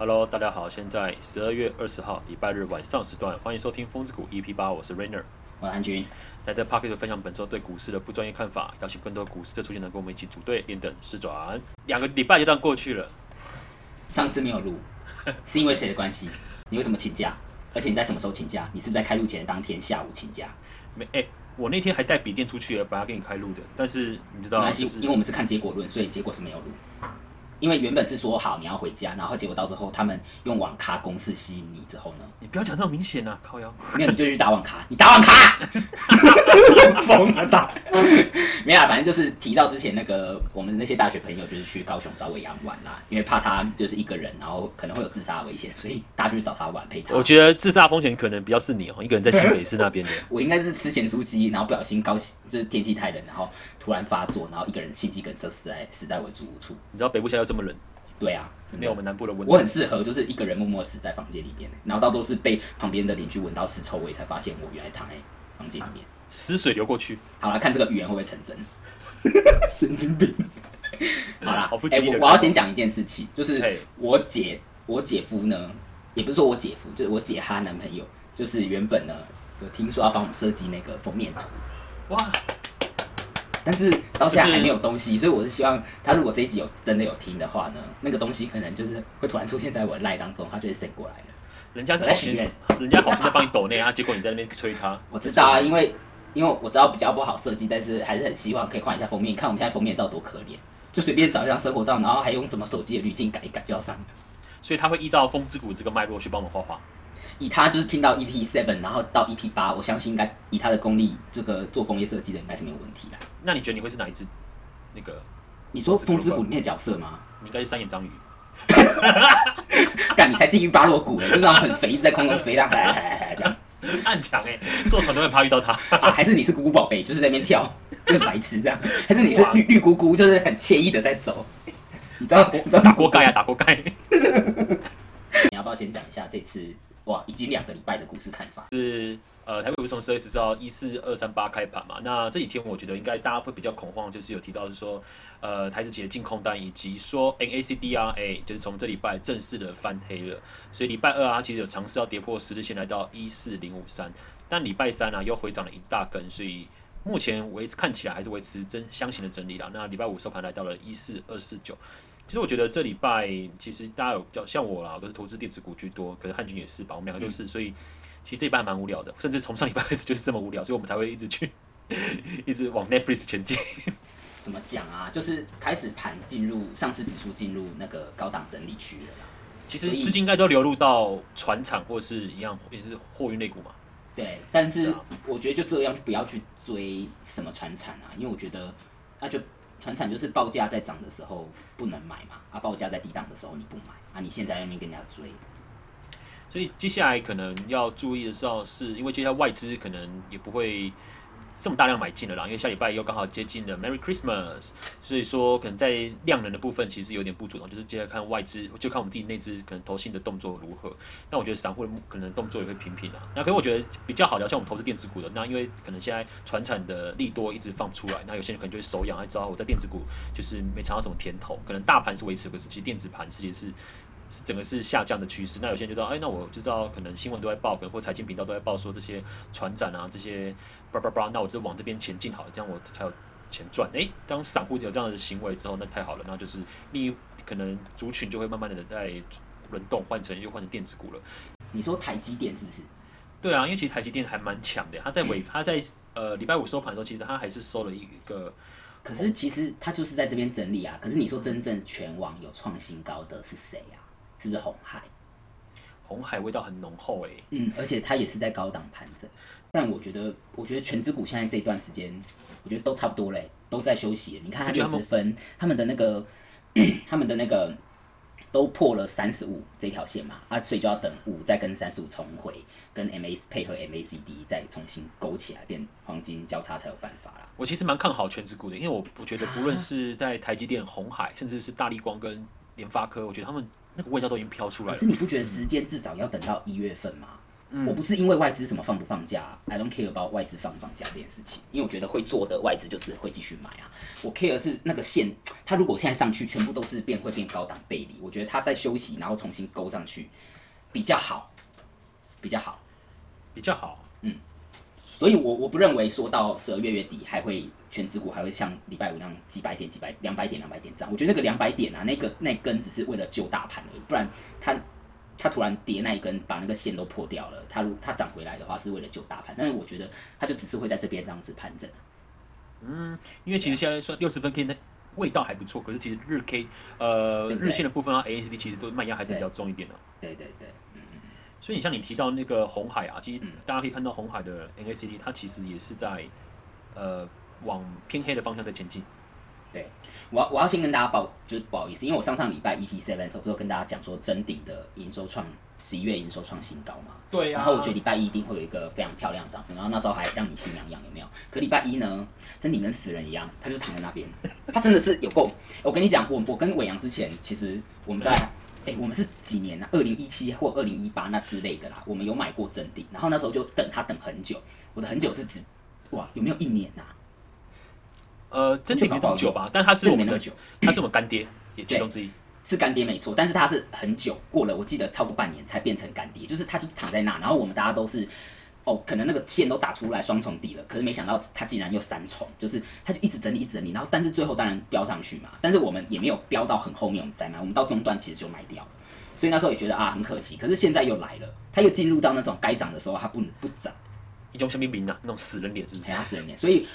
Hello，大家好，现在十二月二十号礼拜日晚上时段，欢迎收听风之谷 EP 八，我是 Rainer，我是安军。在这 p o c k e t 分享本周对股市的不专业看法，邀请更多股市的出现人跟我们一起组队练等试转。两个礼拜就这样过去了，上次没有录，是因为谁的关系？你为什么请假？而且你在什么时候请假？你是不是在开录前当天下午请假？没，哎、我那天还带笔电出去了，本来给你开录的，但是你知道，没关系就，是因为我们是看结果论，所以结果是没有录。因为原本是说好你要回家，然后结果到最后他们用网咖公式吸引你之后呢，你不要讲这么明显啊，靠腰。没有你就去打网咖，你打网咖，疯了打。没有啊，反正就是提到之前那个我们那些大学朋友，就是去高雄找伟阳玩啦，因为怕他就是一个人，然后可能会有自杀的危险，所以大家就去找他玩陪他。我觉得自杀风险可能比较是你哦、一个人在新北市那边的。我应该是吃咸酥鸡，然后不小心高就是天气太冷，然后突然发作，然后一个人心肌梗塞死在死在我住屋处。你知道北部现在又这么冷，对啊，没有我们南部的温度。我很适合就是一个人默默死在房间里面，然后到时候是被旁边的邻居闻到尸臭味，才发现我原来躺在房间里面。死水流过去，好了，看这个预言会不会成真？神经病。好啦，我我要先讲一件事情，就是我姐我姐夫呢，也不是说我姐夫，就是我姐她男朋友，就是原本呢有听说要帮我们设计那个封面图，哇，但是到现在还没有东西，所以我是希望他如果这一集有真的有听的话呢，那个东西可能就是会突然出现在我的赖当中，他就会 send 过来了。人家是好心我在许愿，人家好心在帮你抖内啊，结果你在那边催他。我知道啊，因为因为我知道比较不好设计，但是还是很希望可以换一下封面。你看我们现在封面照多可怜，就随便找一张生活照，然后还用什么手机的滤镜改一改就要上了。所以他会依照风之谷这个脉络去帮我们画画。以他就是听到 EP seven，然后到 EP 八，我相信应该以他的功力，这个做工业设计的应该是没有问题的。那你觉得你会是哪一只？那个你说《风之谷》里面的角色吗？你应该是三眼章鱼。干，你才地狱巴洛谷了，就那种很肥，一直在空中飞，这样，这样。暗强哎、坐船都很怕遇到他。啊，还是你是咕咕宝贝，就是在那边跳，就是白痴这样，还是你是绿绿咕咕，就是很惬意的在走。你知道你知道打锅盖啊，打锅盖。你要不要先讲一下这次哇，已经两个礼拜的股市看法？是呃，台北股从十二月十四号一四二三八开盘嘛，那这几天我觉得应该大家会比较恐慌，就是有提到是说，呃，台资企的净空单以及说 NACD 啊，哎，就是从这礼拜正式的翻黑了，所以礼拜二啊，它其实有尝试要跌破十日线来到一四零五三，但礼拜三啊又回涨了一大根，所以目前维看起来还是维持真箱型的整理了。那礼拜五收盘来到了一四二四九。其实我觉得这礼拜其实大家有叫像我啦，我都是投资电子股居多，可是汉军也是吧，我们两个都是，所以其实这一半蛮无聊的，甚至从上礼拜开始就是这么无聊，所以我们才会一直去 一直往 Netflix 前进。怎么讲啊？就是开始盘进入上市指数进入那个高档整理区了啦。其实资金应该都流入到船厂或是一样也是货运类股嘛。对，但是我觉得就这样，就不要去追什么船产啊，因为我觉得那就传产就是报价在涨的时候不能买嘛，啊报价在低档的时候你不买，啊你现在在那边跟人家追，所以接下来可能要注意的时候，是因为接下来外资可能也不会这么大量买进了啦，因为下礼拜又刚好接近了 Merry Christmas，所以说可能在量能的部分其实有点不足，就是接着看外资，就看我们自己内资可能投信的动作如何。那我觉得散户可能动作也会平平啊。那可能我觉得比较好的，像我们投资电子股的，那因为可能现在船产的利多一直放出来，那有些人可能就会手痒，还知道我在电子股就是没尝到什么甜头，可能大盘是维持，可是其实电子盘其实是。是整个是下降的趋势。那有些人就知道，哎，那我就知道可能新闻都在报，可能或财经频道都在报说这些船展啊，这些叭叭叭，那我就往这边前进好了，这样我才有钱赚。哎，当散户有这样的行为之后，那太好了，那就是利益可能族群就会慢慢的在轮动，换成又换成电子股了。你说台积电是不是？对啊，因为其实台积电还蛮强的，它在尾，它在呃礼拜五收盘的时候，其实它还是收了一个可是其实它就是在这边整理啊。可是你说真正全网有创新高的是谁啊？是不是红海？红海味道很浓厚哎、嗯，而且它也是在高档盘整。但我觉得，我觉得全指股现在这段时间，我觉得都差不多嘞，都在休息。你看它六十分，他们的那个，他们的那个都破了三十五这条线嘛，啊，所以就要等五再跟三十五重回，跟 MA 配合 MACD 再重新勾起来，变黄金交叉才有办法啦。我其实蛮看好全指股的，因为我我觉得不论是在台积电、红海，甚至是大力光跟联发科，我觉得他们那个味道都已经飘出来了可是。你不觉得时间至少要等到一月份吗？我不是因为外资什么放不放假，I don't care about 外资放不放假这件事情，因为我觉得会做的外资就是会继续买啊。我 care 是那个线，它如果现在上去全部都是变会变高档背离，我觉得它在休息，然后重新勾上去比较好，比较好。比较好。所以我我不认为说到十二月月底还会全指股还会像礼拜五那样几百点几百两百点两百点这样，我觉得那个两百点啊，那个那根只是为了救大盘而已，不然它它突然跌那一根把那个线都破掉了，它如它涨回来的话是为了救大盘，但是我觉得它就只是会在这边这样子盘整。嗯因为其实现在算六十分 K 的味道还不错，可是其实日 K 呃日线的部分啊 AACD 其实都卖压还是比较重一点的。对对对，所以你像你提到那个红海啊，其实嗯大家可以看到红海的 NACD 它其实也是在呃往偏黑的方向在前进。对我要我要先跟大家报，就是不好意思，因为我上上礼拜 EP seven 的时候不是有跟大家讲说真顶的营收创十一月营收创新高嘛，对呀然后我觉得礼拜一一定会有一个非常漂亮的涨幅，然后那时候还让你心痒痒，有没有？可礼拜一呢，真顶跟死人一样，他就是躺在那边，他真的是有够。我跟你讲，我我跟伟阳之前，其实我们在，哎、我们是几年啊？二零一七或二零一八那之类的啦，我们有买过真谛，然后那时候就等他等很久，我的很久是指，哇，有没有一年啊？呃，真顶没就搞不好多久吧，但他是我们的久，它是我们干爹，也其中之一。是干爹没错，但是他是很久过了，我记得超过半年才变成干爹，就是他就是躺在那，然后我们大家都是。哦，可能那个线都打出来双重底了，可是没想到它竟然又三重，就是它就一直整理一直整理，然后但是最后当然飙上去嘛，但是我们也没有飙到很后面我们再卖，我们到中段其实就卖掉了，所以那时候也觉得啊很可惜，可是现在又来了，它又进入到那种该涨的时候，它不能不涨，一种什么名啊，那种死人脸是不是才？他四十年，所以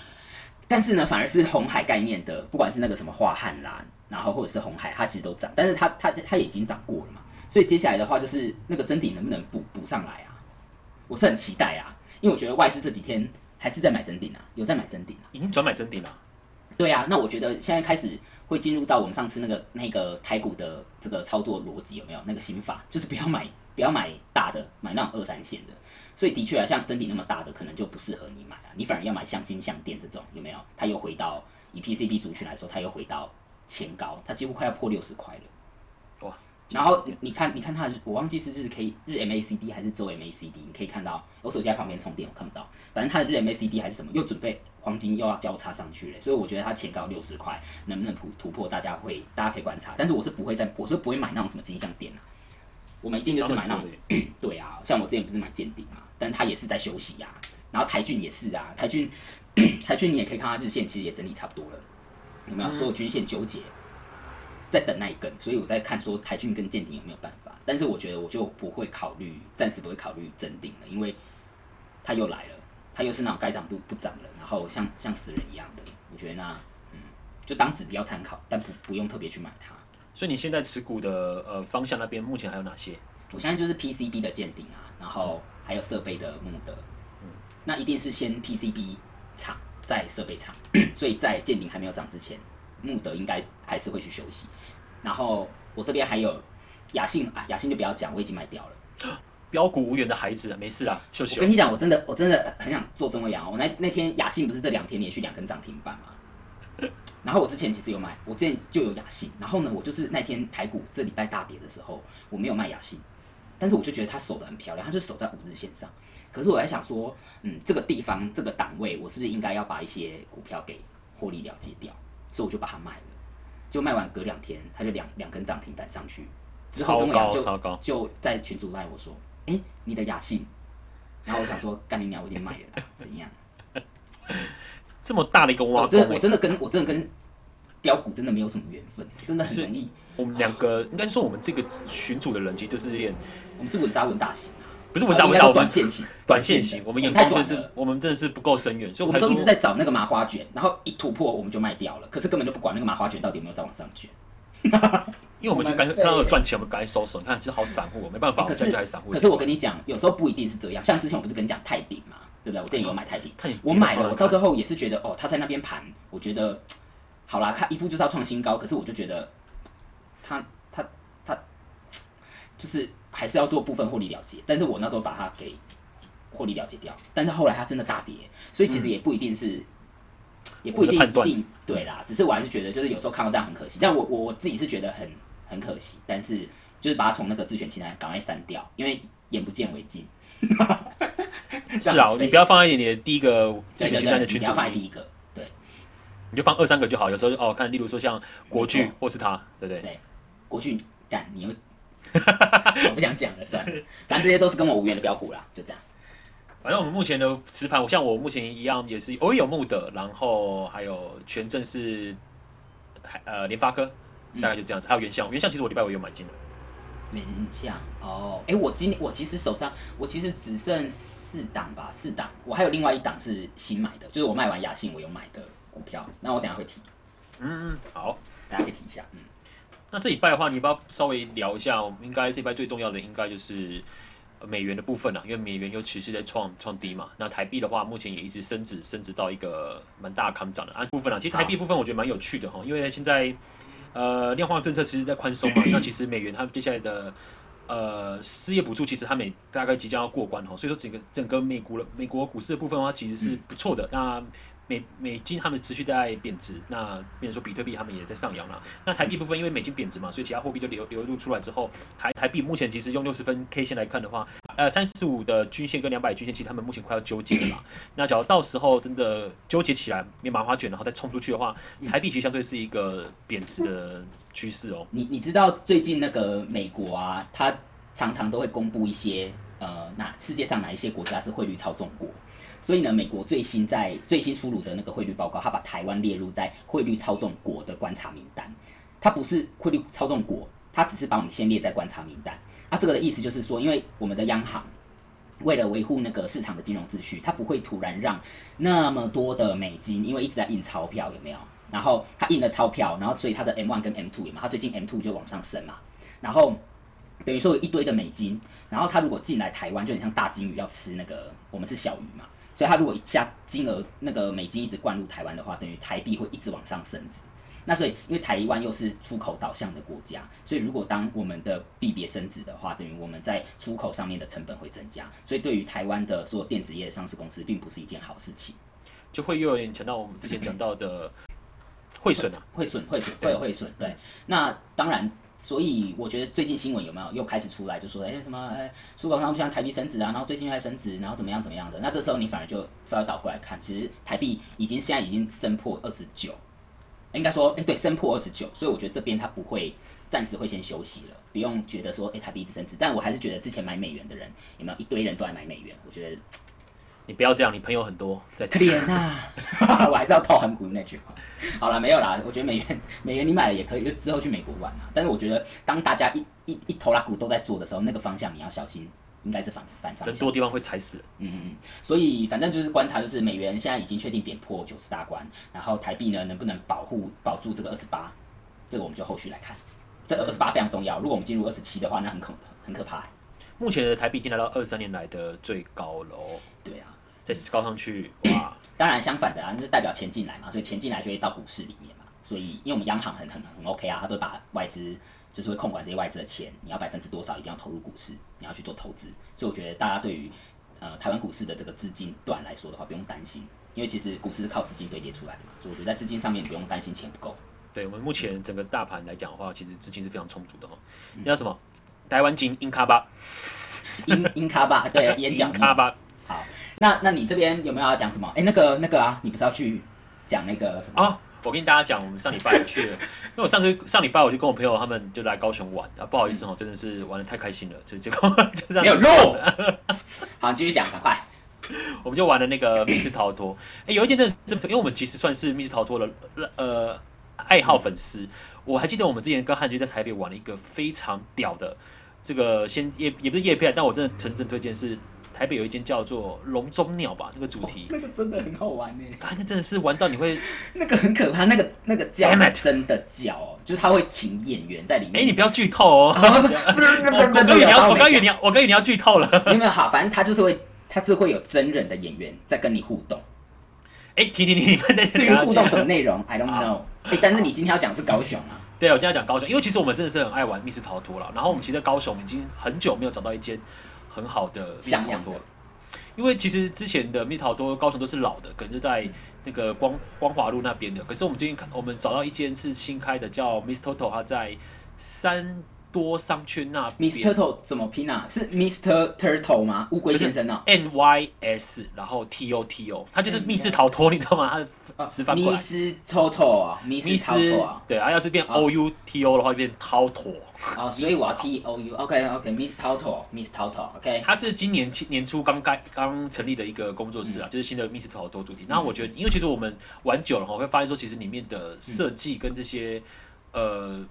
但是呢，反而是红海概念的，不管是那个什么化汉啦，然后或者是红海，它其实都涨，但是它它它也已经涨过了嘛，所以接下来的话就是那个真底能不能补补上来啊？我是很期待啊，因为我觉得外资这几天还是在买真顶啊，有在买真顶啊。已经转买真顶了。对啊，那我觉得现在开始会进入到我们上次那个那个台股的这个操作逻辑有没有？那个心法就是不要买不要买大的，买那种二三线的。所以的确啊，像真顶那么大的可能就不适合你买啊，你反而要买像金像店这种有没有？它又回到以 PCB 族群来说，它又回到前高，它几乎快要破六十块了。哇！然后你你看，你看它的，我忘记是日 K 日 MACD 还是周 MACD，你可以看到，我手机在旁边充电，我看不到。反正它的日 MACD 还是什么，又准备黄金又要交叉上去了，所以我觉得它前高六十块能不能突突破，大家会大家可以观察。但是我是不会在，我是不会买那种什么金像店啊，我们一定就是买那种 对啊，像我之前不是买见顶嘛，但是它也是在休息啊。然后台骏也是啊，台骏 台骏你也可以看它日线其实也整理差不多了，有没有？所有均线纠结，在等那一根，所以我在看说台骏跟舰艇有没有办法。但是我觉得我就不会考虑，暂时不会考虑增定了，因为它又来了，它又是那种该涨不不涨了，然后像像死人一样的，我觉得那嗯，就当指标参考，但不不用特别去买它。所以你现在持股的呃方向那边目前还有哪些？我现在就是 PCB 的鉴定啊，然后还有设备的穆德，嗯那一定是先 PCB 厂，再设备厂，所以在鉴定还没有涨之前，穆德应该还是会去休息。然后我这边还有雅信啊，雅信就不要讲，我已经卖掉了。标股无缘的孩子啊，没事啊，休息我跟。你讲，我真的我真的很想做曾伟阳。我那那天雅信不是这两天连续两根涨停板吗？然后我之前其实有买，我之前就有雅信。然后呢，我就是那天台股这礼拜大跌的时候，我没有卖雅信，但是我就觉得它守得很漂亮，它就守在五日线上。可是我在想说，嗯，这个地方这个档位，我是不是应该要把一些股票给获利了结掉？所以我就把它卖了。就卖完隔两天，它就两两根涨停板上去，之后超曾伟阳就就在群主赖我说，哎、你的雅信，然后我想说，干你娘，我已经买了啦，怎样？这么大的一个挖我真的我真的跟我真的跟标股真的没有什么缘分，真的很容易。我们两个应该说我们这个群主的人其实就是有点我们是稳扎稳打型啊，不是文章应该说文章，我们短线型，短线型，我们眼太光真的是。我们真的是不够深远，所以我们都一直在找那个麻花卷，然后一突破我们就卖掉了，可是根本就不管那个麻花卷到底有没有再往上卷。因为我们就赶我们刚刚赚钱，我们赶快收手。你看，其实好散户，没办法，我们 可是还散户。可是我跟你讲，有时候不一定是这样。像之前我不是跟你讲泰鼎嘛，对不对？我之前有买泰鼎，我买了，我到最后后也是觉得哦，他在那边盘，我觉得好啦，他一副就是要创新高，可是我就觉得他他他就是还是要做部分获利了结，但是我那时候把它给获利了结掉，但是后来它真的大跌，所以其实也不一定是。也不一定一定对啦，只是我还是觉得，就是有时候看到这样很可惜。但我我我自己是觉得很很可惜，但是就是把它从那个自选清单赶快删掉，因为眼不见为净。是啊，你不要放在你的第一个自选清单的群组里，第一个。对你就放二三个就好。有时候哦，看例如说像国剧或是他，对不对？对，国剧干你又，我不想讲了，算了，反正这些都是跟我无缘的标股啦，就这样。反正我们目前的持盘，我像我目前一样也是偶尔有木的，然后还有权正是，还呃联发科，大概就这样子。还有原相，原相其实我礼拜五有买进的。原相哦，哎、我今天我其实手上我其实只剩四档吧，四档，我还有另外一档是新买的，就是我卖完雅信我有买的股票，那我等下会提，嗯嗯，好。大家可以提一下，嗯，那这礼拜的话，你要不要稍微聊一下？我们应该这礼拜最重要的应该就是呃美元的部分啊，因为美元尤其是在创创低嘛。那台币的话，目前也一直升值，升值到一个蛮大的康涨的啊部分啊。其实台币部分我觉得蛮有趣的哈，因为现在呃量化政策其实在宽松嘛，那其实美元它接下来的呃失业补助其实它每大概即将要过关哈，所以说整个整个美国的美国股市的部分的话其实是不错的。那美美金他们持续在贬值，那变成说比特币他们也在上扬了。那台币部分因为美金贬值嘛，所以其他货币就流流入出来之后，台台币目前其实用六十分 K 线来看的话，呃，三十五的均线跟两百均线，其实他们目前快要纠结了啦。那假如到时候真的纠结起来，变麻花卷，然后再冲出去的话，台币其实相对是一个贬值的趋势哦。你你知道最近那个美国啊，它常常都会公布一些呃那世界上哪一些国家是汇率操纵国。所以呢，美国最新在最新出炉的那个汇率报告，它把台湾列入在汇率操纵国的观察名单。它不是汇率操纵国，它只是把我们先列在观察名单。啊，这个的意思就是说，因为我们的央行为了维护那个市场的金融秩序，它不会突然让那么多的美金，因为一直在印钞票，有没有？然后它印了钞票，然后所以它的 M one 跟 M two 嘛，它最近 M two 就往上升嘛，然后等于说有一堆的美金，然后它如果进来台湾，就很像大金鱼要吃那个我们是小鱼嘛，所以它如果一下金额那个美金一直灌入台湾的话，等于台币会一直往上升值。那所以，因为台湾又是出口导向的国家，所以如果当我们的币别升值的话，等于我们在出口上面的成本会增加，所以对于台湾的所有电子业上市公司，并不是一件好事情，就会又有点讲到我们之前讲到的汇损啊，会损会损会有会损。对，那当然，所以我觉得最近新闻有没有又开始出来，就说哎、什么哎出口商不像台币升值啊，然后最近又在升值，然后怎么样怎么样的，那这时候你反而就稍微倒过来看，其实台币已经现在已经升破二十九。应该说，哎、对，升破二十九，所以我觉得这边它不会暂时会先休息了，不用觉得说，哎、台币一直升值。但我还是觉得之前买美元的人有没有一堆人都在买美元？我觉得你不要这样，你朋友很多在可怜呐、我还是要套韩股那句话。好了，没有啦，我觉得美元美元你买了也可以，就之后去美国玩啊。但是我觉得当大家一一一头拉股都在做的时候，那个方向你要小心，应该是反反方向人多。的地方会踩死人。嗯嗯嗯，所以反正就是观察，就是美元现在已经确定贬破九十大关，然后台币呢能不能保护保住这个二十八，这个我们就后续来看。这二十八非常重要，如果我们进入二十七的话，那很恐很可怕、欸。目前的台币已经来到二三年来的最高了哦，对啊，再高上去，哇，当然相反的啊，那是代表钱进来嘛，所以钱进来就会到股市里面嘛。所以因为我们央行很很很 OK 啊，它都会把外资就是会控管这些外资的钱，你要百分之多少一定要投入股市，你要去做投资。所以我觉得大家对于呃台湾股市的这个资金段来说的话，不用担心，因为其实股市是靠资金堆叠出来的嘛，所以我觉得在资金上面不用担心钱不够。对我们目前整个大盘来讲的话，其实资金是非常充足的哦。那叫什么？台湾金英卡巴，英英卡巴，对，演讲英卡巴。好，那那你这边有没有要讲什么？哎、那个那个啊，你不是要去讲那个什么？哦，我跟大家讲，我们上礼拜去了，因为我上次上礼拜我就跟我朋友他们就来高雄玩啊，不好意思哦，真的是玩的太开心了，就结果就这样没有录。好，继续讲，赶快。我们就玩了那个密室逃脱。哎、有一件真的是，因为我们其实算是密室逃脱的呃爱好粉丝。我还记得我们之前跟汉军在台北玩了一个非常屌的，这个先也也不是叶片，但我真的诚真推荐是台北有一间叫做笼中鸟吧，那个主题，那个真的很好玩呢、啊，那真的是玩到你会，那个很可怕，那个那个叫是真的叫哦，就是他会请演员在里面哎、面。你不要剧透哦。我我刚以为你要，我刚以为你要，我刚以为你要剧透了。没有没有好，反正他就是会，他是会有真人的演员在跟你互动。哎、停停停，你们在至于互动什么内容，I don't know。哎，但是你今天要讲是高雄啊，对，我今天要讲高雄，因为其实我们真的是很爱玩密室逃脱了。然后我们其实在高雄已经很久没有找到一间很好的密室逃脱像样的，因为其实之前的蜜桃多高层都是老的，可能就在那个光光华路那边的。可是我们最近看，我们找到一间是新开的，叫 Miss Toto，它在三多商圈那边 Miss Turtle 怎么拼啊？是 Mr. Turtle 吗？乌龟先生啊。N Y S，然后 T O T O，它就是密室逃脱，你知道吗？它的直翻过来。Miss Turtle 啊密室 Turtle 啊。对啊，要是变 O U T O 的话，就变逃脱。啊，所以我要 T O U。OK OK，Miss Turtle，Miss Turtle，OK。他是今年年年初刚开刚成立的一个工作室啊，就是新的密室逃脱主题。然后我觉得，因为其实我们玩久了哈，会发现说，其实里面的设计跟这些呃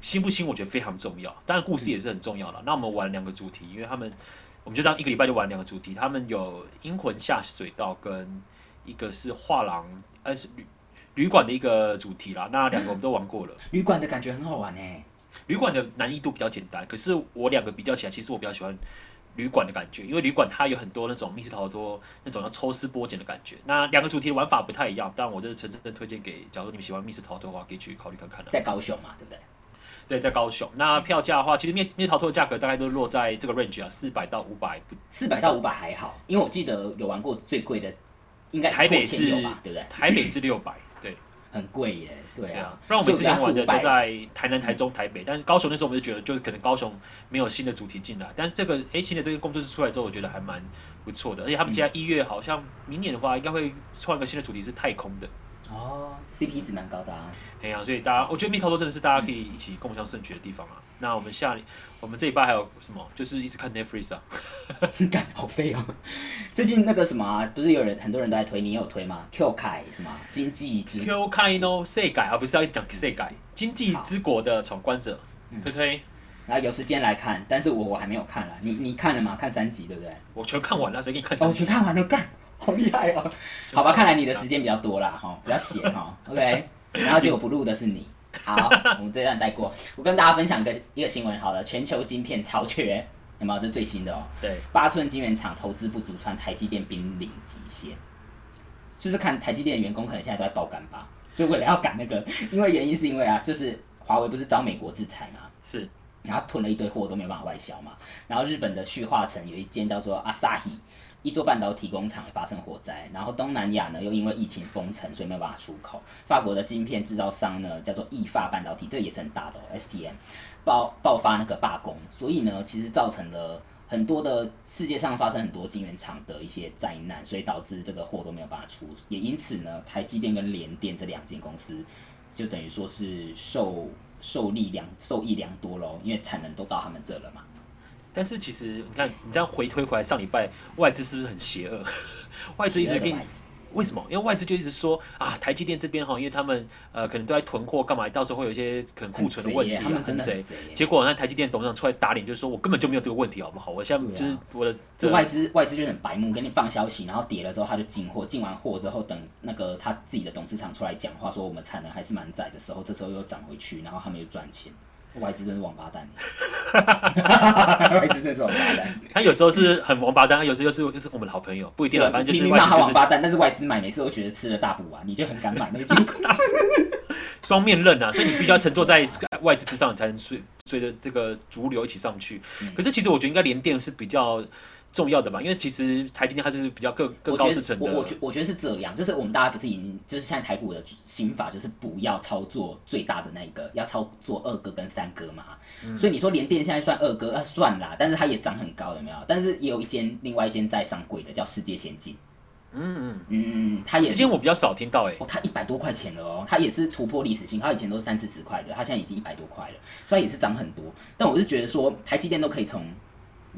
新不新，我觉得非常重要。当然，故事也是很重要的。那我们玩两个主题，因为他们我们就这样一个礼拜就玩两个主题。他们有阴魂下水道跟一个是画廊，呃是旅旅馆的一个主题啦。那两个我们都玩过了。旅馆的感觉很好玩哎。旅馆的难易度比较简单，可是我两个比较起来，其实我比较喜欢旅馆的感觉，因为旅馆它有很多那种密室逃脱那种要抽丝剥茧的感觉。那两个主题的玩法不太一样，但我就是诚真推荐给，假如你们喜欢密室逃脱的话，可以去考虑看看的。在高雄嘛，对不对？对，在高雄。那票价的话，其实灭灭逃脱的价格大概都落在这个 range 啊，四百到五百不。四百到五百还好，因为我记得有玩过最贵的，应该台北是对不对？台北是六百，对很贵耶，对啊。不然我们之前玩的都在在台南、台中、台北，但是高雄那时候我们就觉得，就是可能高雄没有新的主题进来，但是这个 A 新的这个工作室出来之后，我觉得还蛮不错的，而且他们现在一月好像明年的话，应该会创一个新的主题是太空的。哦，CP 值蛮高的啊。哎呀，所以大家，我觉得蜜桃多真的是大家可以一起共享盛举的地方啊。那我们下我们这一拜还有什么？就是一直看 Netflix 啊。干好废哦！最近那个什么、啊，不是有人很多人都在推，你有推吗？Q 凯什么经济之 Q 开 no 世改啊，不是要一直讲世改，经济之国的闯关者，推推，然后有时间来看，但是我我还没有看了。你你看了吗？看三集对不对？我全看完了，谁给你看哦，三集？我全看完了，干，好厉害哦！好吧，看来你的时间比较多啦，哈，比较闲哈。OK，然后结果不录的是你。好，我们这段带过。我跟大家分享一个一个新闻，好了，全球晶片超缺，有没有？这最新的哦。对，八寸晶圆厂投资不足，穿台积电濒临极限，就是看台积电的员工可能现在都在爆肝吧，就为了要赶那个，因为原因是因为啊，就是华为不是遭美国制裁嘛，是然后囤了一堆货都没有办法外销嘛，然后日本的旭化成有一间叫做 Asahi。一座半导体工厂也发生火灾，然后东南亚呢又因为疫情封城，所以没有办法出口。法国的晶片制造商呢叫做意法半导体，这个也是很大的、哦、STM，爆爆发那个罢工，所以呢其实造成了很多的世界上发生很多晶圆厂的一些灾难，所以导致这个货都没有办法出，也因此呢台积电跟联电这两间公司就等于说是受受利良受益良多喽，因为产能都到他们这了嘛。但是其实你看，你这样回推回来，上礼拜外资是不是很邪恶？外资一直给你为什么？因为外资就一直说啊，台积电这边哈，因为他们呃可能都在囤货，干嘛？到时候会有一些可能库存的问题、啊，很贼耶他们真的很很贼结果那台积电董事长出来打脸，就是说我根本就没有这个问题，好不好？我现在就是我的这外资外资就很白目，给你放消息，然后跌了之后他就进货，进完货之后等那个他自己的董事长出来讲话，说我们产能还是蛮窄的时候，这时候又涨回去，然后他们又赚钱。外资真是王八蛋，外资真是王八蛋。他有时候是很王八蛋，他有时候又是又是我们的好朋友，不一定啊，反正就是明明骂外资王八蛋，但是外资买每次都觉得吃了大补丸，你就很敢买那个金公司。双面刃啊，所以你必须要乘坐在外资之上，你才能随随着这个主流一起上去。嗯可是其实我觉得应该联电是比较重要的嘛，因为其实台积电它是比较更更高制成的。我我觉我觉得是这样，就是我们大家不是已经就是现在台股的心法就是不要操作最大的那一个，要操作二哥跟三哥嘛。嗯。所以你说联电现在算二哥，啊算啦，但是它也涨很高，有没有？但是也有一间另外一间在上柜的叫世界先进，嗯嗯，嗯。它也是。这间我比较少听到哎、哦，它一百多块钱了哦，它也是突破历史性，它以前都是三四十块的，它现在已经一百多块了，虽然也是涨很多。但我是觉得说，台积电都可以从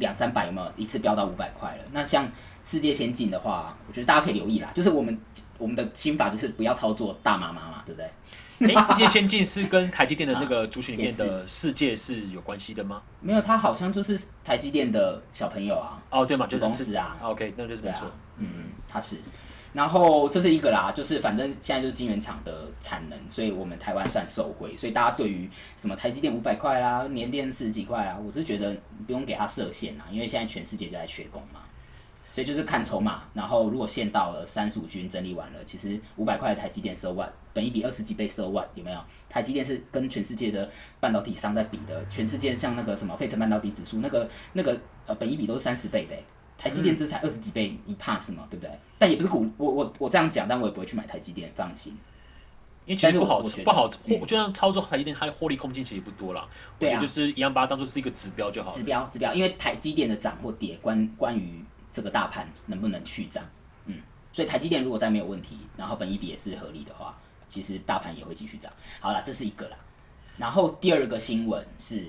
两三百有没有一次飙到五百块了？那像世界先进的话，我觉得大家可以留意啦，就是我们我们的心法就是不要操作大妈妈嘛，对不对？哎、世界先进是跟台积电的那个 族群里面的世界是有关系的吗？没有，它好像就是台积电的小朋友啊，哦，对嘛，就是公司啊，OK，那就是没错。嗯，它是。然后这是一个啦，就是反正现在就是晶圆厂的产能，所以我们台湾算受惠，所以大家对于什么台积电五百块啦、年电十几块啊，我是觉得不用给它设限啦，因为现在全世界就在缺工嘛，所以就是看筹码，然后如果限到了三十五均整理完了，其实五百块台积电收万，本一比二十几倍收万，有没有？台积电是跟全世界的半导体商在比的，全世界像那个什么费城半导体指数，那个那个呃本一比都是三十倍的、台积电这才二十几倍，你怕什么？对不对？但也不是股，我我我这样讲，但我也不会去买台积电，放心。因为其实不好不好，嗯我就像操作台积电，它的获利空间其实不多啦。我对啊就是一样把它当做是一个指标就好指。标指标，因为台积电的涨或跌关关于这个大盘能不能续涨，嗯，所以台积电如果再没有问题，然后本一比也是合理的话，其实大盘也会继续涨。好了，这是一个啦。然后第二个新闻是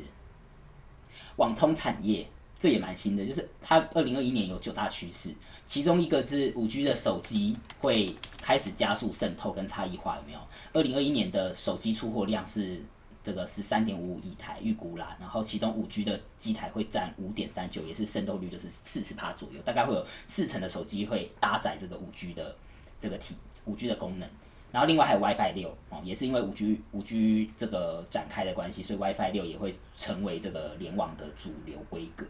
网通产业，这也蛮新的，就是它二零二一年有九大趋势，其中一个是五 G 的手机会开始加速渗透跟差异化，有没有？二零二一年的手机出货量是这个十三点五五亿台预估啦，然后其中五 G 的机台会占五点三九，也是渗透率就是四十趴左右，大概会有四成的手机会搭载这个五 G 的这个体五 G 的功能。然后另外还有 WiFi 六哦，也是因为五 G 五 G 这个展开的关系，所以 WiFi 六也会成为这个联网的主流规格。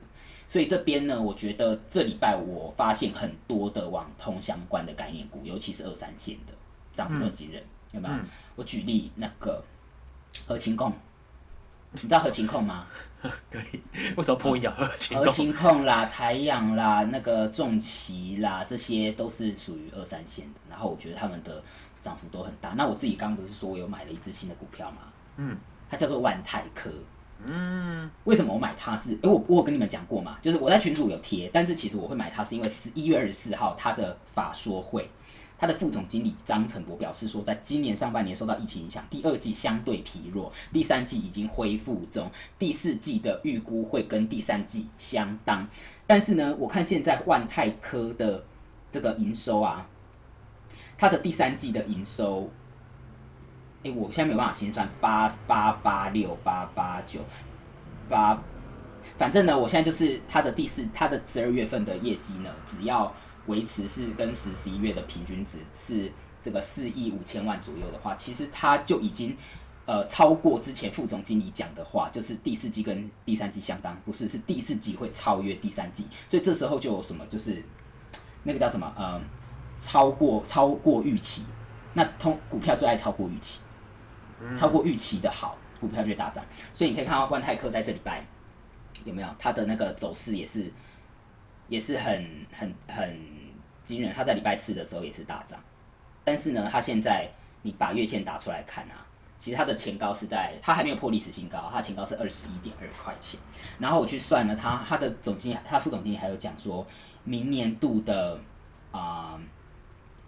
所以这边呢，我觉得这礼拜我发现很多的网通相关的概念股，尤其是二三线的涨幅都很惊人，有没有？我举例那个合情控，你知道合情控吗？可以，为什么破音讲合情合共？情控啦、台阳啦、那个重旗啦，这些都是属于二三线的。然后我觉得他们的涨幅都很大。那我自己刚不是说我有买了一只新的股票吗？嗯，它叫做万泰科。嗯，为什么我买它是？诶，我我有跟你们讲过嘛，就是我在群组有贴，但是其实我会买它是因为十一月二十四号它的法说会，它的副总经理张成博表示说，在今年上半年受到疫情影响，第二季相对疲弱，第三季已经恢复中，第四季的预估会跟第三季相当。但是呢，我看现在万泰科的这个营收啊，它的第三季的营收，诶，我现在没有办法心算，八八八六八八九八，反正呢，我现在就是它的第四，它的十二月份的业绩呢，只要维持是跟十十一月的平均值是这个四亿五千万左右的话，其实它就已经呃超过之前副总经理讲的话，就是第四季跟第三季相当，不是是第四季会超越第三季，所以这时候就有什么就是那个叫什么呃超过超过预期，那通股票最爱超过预期，超过预期的好，股票就会大涨，所以你可以看到万泰科在这礼拜有没有？它的那个走势也是也是很很很惊人，它在礼拜四的时候也是大涨，但是呢，它现在你把月线打出来看啊，其实它的前高是在，它还没有破历史新高，它的前高是二十一点二块钱。然后我去算了它，它的总经理，它副总经理还有讲说，明年度的啊、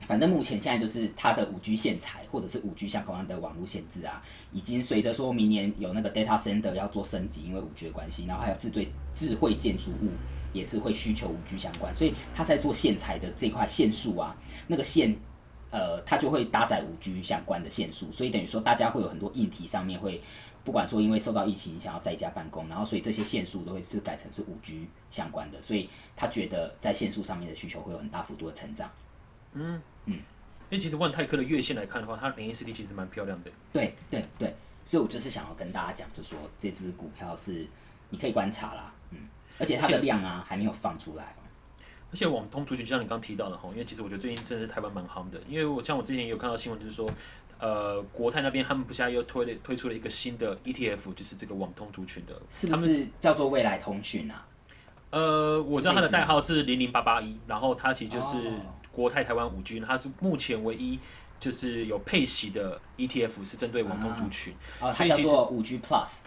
反正目前现在就是它的五 G 线材或者是五 G 相关的网络限制啊，已经随着说明年有那个 data center 要做升级，因为五 G 的关系，然后还有智对智慧建筑物也是会需求五 G 相关，所以它在做线材的这块线束啊，那个线呃，它就会搭载五 G 相关的线束，所以等于说大家会有很多硬体上面会，不管说因为受到疫情影响要在家办公，然后所以这些线束都会是改成是五 G 相关的，所以他觉得在线束上面的需求会有很大幅度的成长。嗯因为其实万泰科的月线来看的话，它连 ACD 其实蛮漂亮的。对对对，所以我就是想要跟大家讲，就说这只股票是你可以观察啦，嗯，而且它的量啊还没有放出来哦。而且网通族群就像你刚提到的哈，因为其实我觉得最近真的是台湾蛮夯的，因为我像我之前也有看到新闻，就是说，呃，国泰那边他们不现在又推了推出了一个新的 ETF，就是这个网通族群的，是不是叫做未来通讯啊？呃，我知道它的代号是零零八八一，然后它其实就是哦国泰台湾五 G，它是目前唯一就是有配息的 ETF 是针对网通族群。所以其实做五 G Plus。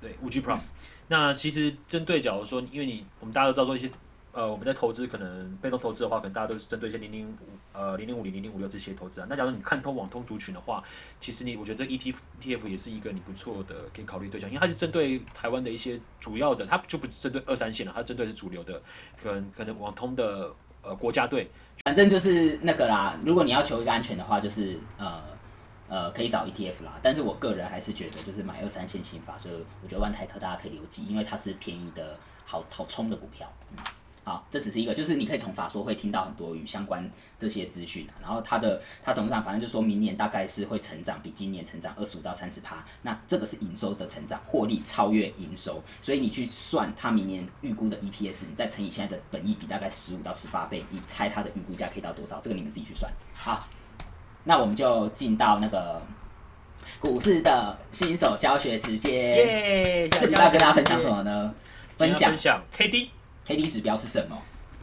对，五 G Plus。那其实针对，假如说，因为你我们大家都知道说一些，呃，我们在投资可能被动投资的话，可能大家都是针对一些零零五呃零零五零零零五六这些投资啊。那假如你看通网通族群的话，其实你我觉得这 ETF ETF 也是一个你不错的可以考虑对象，因为它是针对台湾的一些主要的，它就不是针对二三线了，它针对的是主流的，可能可能网通的呃国家队。反正就是那个啦，如果你要求一个安全的话，就是呃呃可以找 ETF 啦。但是我个人还是觉得就是买二三线新法，所以我觉得万泰科大家可以留级，因为它是便宜的好好冲的股票。嗯，好，这只是一个，就是你可以从法说会听到很多与相关这些资讯啊。然后它的它董事长反正就说明年大概是会成长比今年成长二十五到三十趴，那这个是营收的成长，获利超越营收，所以你去算它明年预估的 EPS，你再乘以现在的本益比大概十五到十八倍，你猜它的预估价可以到多少？这个你们自己去算。好，那我们就进到那个股市的新手教学时间。耶！这礼拜要跟大家分享什么呢？分享分享 KD。K D 指标是什么？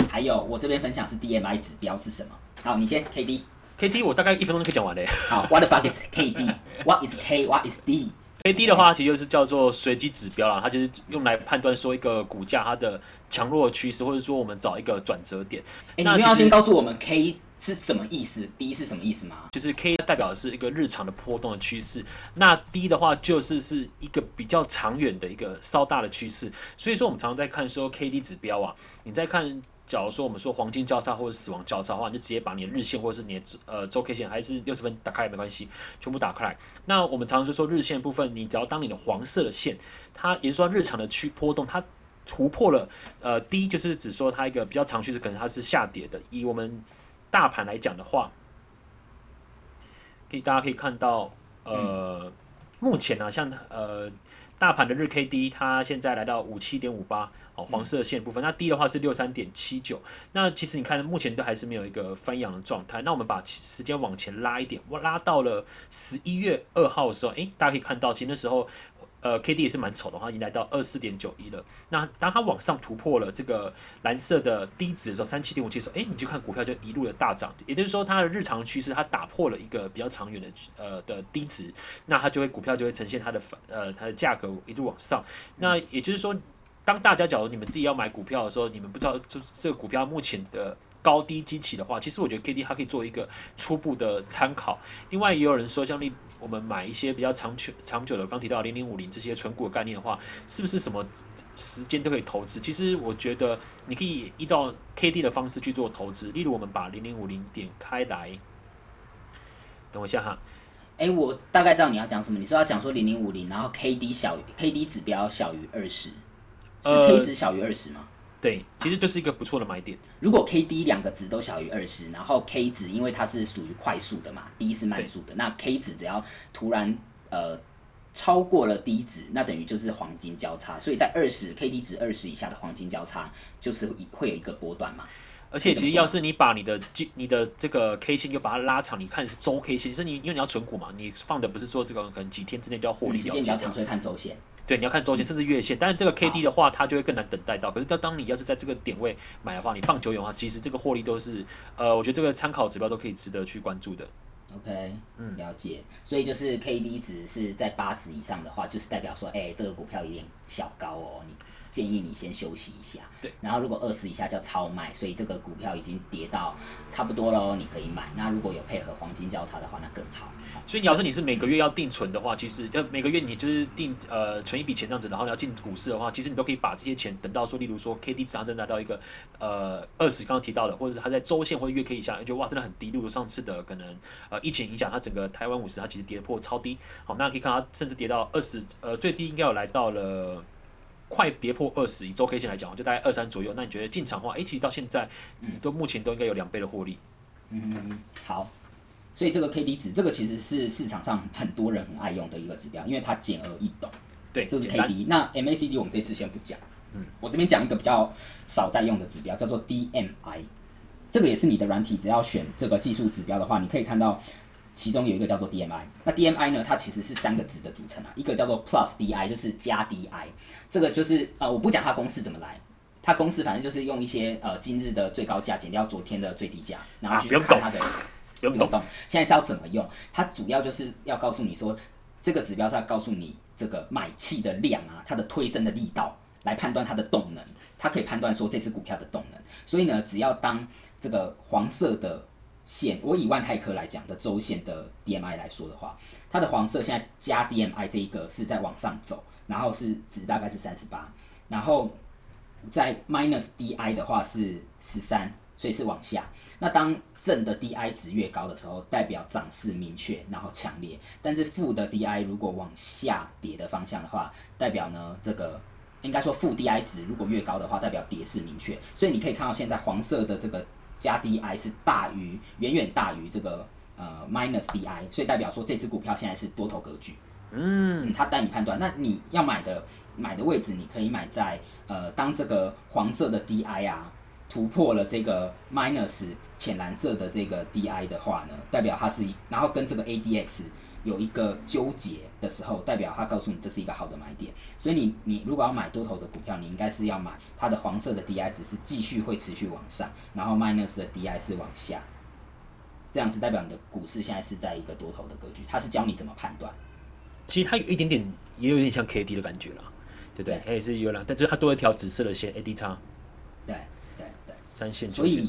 还有我这边分享是 D M I 指标是什么？好，你先 K D。K D 我大概一分钟就可以讲完嘞。好，What the fuck is K D？What is K？What is D？K D 的话，其实就是叫做随机指标啦，它就是用来判断说一个股价它的强弱趋势，或者说我们找一个转折点。那，你们要先告诉我们 K 是什么意思，D 是什么意思吗？就是 K 代表的是一个日常的波动的趋势，那 D 的话就是是一个比较长远的一个稍大的趋势。所以说我们常常在看说 K D 指标啊，你在看。假如说我们说黄金交叉或者死亡交叉的话，你就直接把你的日线或者是你的呃周 K 线还是六十分打开也没关系，全部打开来。那我们常常就说日线部分，你只要当你的黄色的线，它也就说日常的区波动，它突破了呃低，就是指说它一个比较长趋势，可能它是下跌的。以我们大盘来讲的话，可以大家可以看到呃目前呢，像呃大盘的日 K D，它现在来到五七点五八。哦，黄色线部分，那低的话是六三点七九。那其实你看，目前都还是没有一个翻阳的状态。那我们把时间往前拉一点，我拉到了十一月二号的时候，诶，大家可以看到，其实那时候，呃，K D 也是蛮丑的话，已经来到二四点九一了。那当它往上突破了这个蓝色的低值的时候，三七点五七的时候，诶，你就看股票就一路的大涨。也就是说，它的日常趋势它打破了一个比较长远的呃的低值，那它就会股票就会呈现它的反呃它的价格一路往上。那也就是说。当大家假如你们自己要买股票的时候，你们不知道就是这个股票目前的高低基期的话，其实我觉得 K D 它可以做一个初步的参考。另外也有人说，像你我们买一些比较长久长久的，刚提到零零五零这些纯股的概念的话，是不是什么时间都可以投资？其实我觉得你可以依照 K D 的方式去做投资。例如我们把零零五零点开来，等我一下哈。哎，我大概知道你要讲什么。你说要讲说零零五零，然后 K D 小于 K D 指标小于二十。是 K 值小于二十吗？对，其实就是一个不错的买点。如果 K D 两个值都小于二十，然后 K 值因为它是属于快速的嘛，D 是慢速的，那 K 值只要突然呃超过了 D 值，那等于就是黄金交叉。所以在二十 K D 值二十以下的黄金交叉，就是会有一个波段嘛。而且其实要是你把你的你的这个 K 线就把它拉长，你看是周 K 线，是你因为你要存股嘛，你放的不是说这个可能几天之内就要获利，时间比较长，所以看周线。对，你要看周线甚至月线，但是这个 K D 的话，它就会更难等待到。可是当当你要是在这个点位买的话，你放久远的话，其实这个获利都是，呃，我觉得这个参考指标都可以值得去关注的。OK，嗯，了解。所以就是 K D 值是在八十以上的话，就是代表说，哎，这个股票有点小高哦，你。建议你先休息一下，对。然后如果二十以下叫超卖，所以这个股票已经跌到差不多喽，你可以买。那如果有配合黄金交叉的话，那更好。所以你要是你是每个月要定存的话，其实呃每个月你就是定呃存一笔钱这样子，然后你要进股市的话，其实你都可以把这些钱等到说，例如说 K D 值上真的到一个呃二十刚刚提到的，或者是它在周线或者月 K 以下，就哇真的很低。例如上次的可能呃疫情影响，它整个台湾五十它其实跌破超低，好，那可以看它甚至跌到二十，呃最低应该有来到了。快跌破二十，以周 K 线来讲，就大概二三左右。那你觉得进场的话，哎，其实到现在，嗯，都目前都应该有两倍的获利。嗯，好。所以这个 K D 值，这个其实是市场上很多人很爱用的一个指标，因为它简而易懂。对，这是 K D。那 M A C D 我们这次先不讲。嗯，我这边讲一个比较少在用的指标，叫做 D M I。这个也是你的软体，只要选这个技术指标的话，你可以看到。其中有一个叫做 DMI，那 DMI 呢？它其实是三个值的组成啊。一个叫做 Plus DI，就是加 DI，这个就是呃，我不讲它公式怎么来，它公式反正就是用一些呃今日的最高价减掉昨天的最低价，然后去看它的。不用动。现在是要怎么用？它主要就是要告诉你说，这个指标是要告诉你这个买气的量啊，它的推升的力道，来判断它的动能。它可以判断说这只股票的动能。所以呢，只要当这个黄色的。线，我以万泰科来讲的周线的 DMI 来说的话，它的黄色现在加 DMI 这一个是在往上走，然后是值大概是三十八，然后在 minus DI 的话是十三，所以是往下。那当正的 DI 值越高的时候，代表涨势明确，然后强烈；但是负的 DI 如果往下跌的方向的话，代表呢这个应该说负 DI 值如果越高的话，代表跌势明确。所以你可以看到现在黄色的这个。加 DI 是大于远远大于这个呃 minus DI，所以代表说这只股票现在是多头格局。嗯，它带你判断，那你要买的买的位置，你可以买在呃当这个黄色的 DI 啊突破了这个 minus 浅蓝色的这个 DI 的话呢，代表它是，然后跟这个 ADX。有一个纠结的时候，代表他告诉你这是一个好的买点，所以你你如果要买多头的股票，你应该是要买它的黄色的 DI 值是继续会持续往上，然后 minus 的 DI 是往下。这样子代表你的股市现在是在一个多头的格局，它是教你怎么判断。其实它有一点点，也有点像 K D 的感觉啦，对不对？它也是有两，但就是它多一条紫色的线 A D 叉对对对，三线所以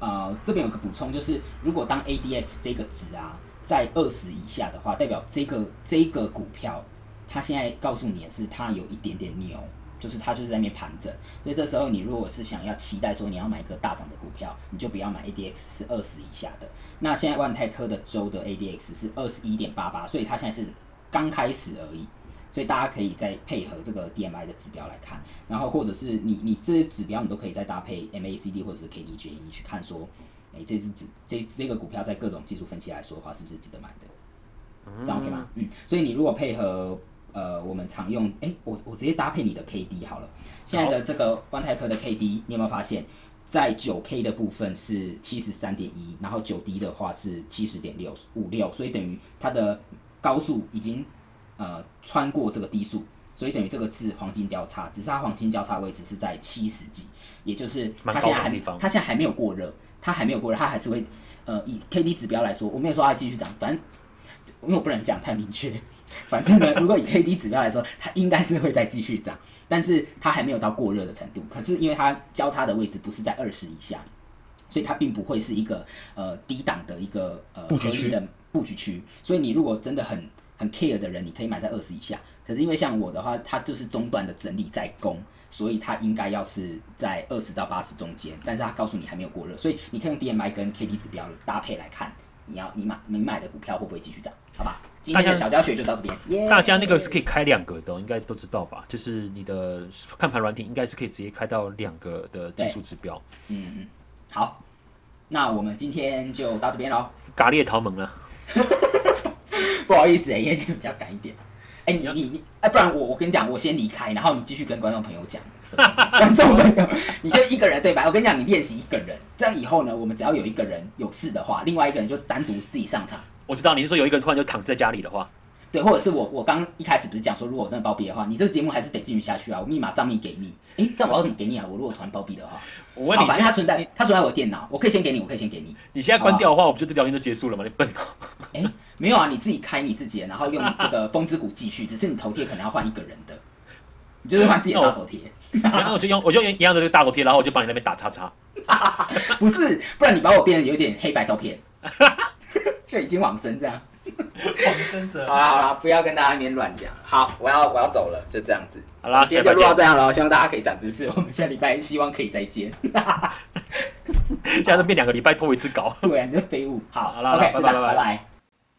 呃，这边有个补充，就是如果当 ADX 这个值啊在二十以下的话，代表这个这个股票，它现在告诉你的是它有一点点牛，就是它就是在那边盘整，所以这时候你如果是想要期待说你要买一个大涨的股票，你就不要买 ADX 是二十以下的。那现在万泰科的周的 ADX 是二十一点八八，所以它现在是刚开始而已。所以大家可以再配合这个 DMI 的指标来看，然后或者是你你这些指标你都可以再搭配 MACD 或者是 KDJ，你去看说，哎、这只指这这个股票在各种技术分析来说的话，是不是值得买的？这样 OK 吗？嗯，所以你如果配合呃我们常用，哎、我我直接搭配你的 KD 好了。现在的这个万泰科的 KD，你有没有发现，在九 K 的部分是七十三点一，然后九 D 的话是七十点六五六，所以等于它的高速已经呃穿过这个低速，所以等于这个是黄金交叉，只是它黄金交叉位置是在七十几，也就是它蛮现在还高的地方它现在还没有过热，它还没有过热，它还是会呃以 K D 指标来说，我没有说它继续涨，反正因为我不能讲太明确。反正呢，如果以 K D 指标来说，它应该是会再继续涨，但是它还没有到过热的程度。可是因为它交叉的位置不是在二十以下，所以它并不会是一个呃低档的一个呃布局区的布局区。所以你如果真的很很 care 的人，你可以买在二十以下。可是因为像我的话，它就是中段的整理在攻，所以它应该要是在二十到八十中间，但是它告诉你还没有过热，所以你可以用 DMI 跟 KD 指标搭配来看，你要你买你买的股票会不会继续涨？好吧，今天的小教学就到这边，耶、大家那个是可以开两个的哦、应该都知道吧？就是你的看盘软体应该是可以直接开到两个的技术指标。嗯好，那我们今天就到这边喽。嘎列桃盟了，不好意思哎、因为今天比较赶一点。哎、你你你，哎、不然我我跟你讲，我先离开，然后你继续跟观众朋友讲。观众朋友，你就一个人对吧？我跟你讲，你练习一个人，这样以后呢，我们只要有一个人有事的话，另外一个人就单独自己上场。我知道你是说有一个人突然就躺在家里的话，对，或者是我我刚一开始不是讲说，如果我真的包庇的话，你这个节目还是得继续下去啊。我密码账密给你，哎、这样我要怎么给你啊？我如果突然包庇的话，我问你反正它存在，它存在我的电脑，我可以先给你，我可以先给你。你现在关掉的话，我不就这聊天就结束了吗？你笨哦、哎、没有啊，你自己开你自己的，然后用这个风之谷继续，只是你头贴可能要换一个人的，你就是换自己的大头贴，然后我就用我就用一样的这个大头贴，然后我就帮你那边打叉叉。不是，不然你把我变得有点黑白照片 就已经往生这样。往生者好啦好啦，不要跟大家那边乱讲。好，我要我要走了，就这样子。好啦，今天就录。到这样了，希望大家可以长知识。我们下礼拜希望可以再见。现在都变两个礼拜拖一次稿。对啊，你就废物。好好啦 o k 拜拜就这样拜拜拜拜。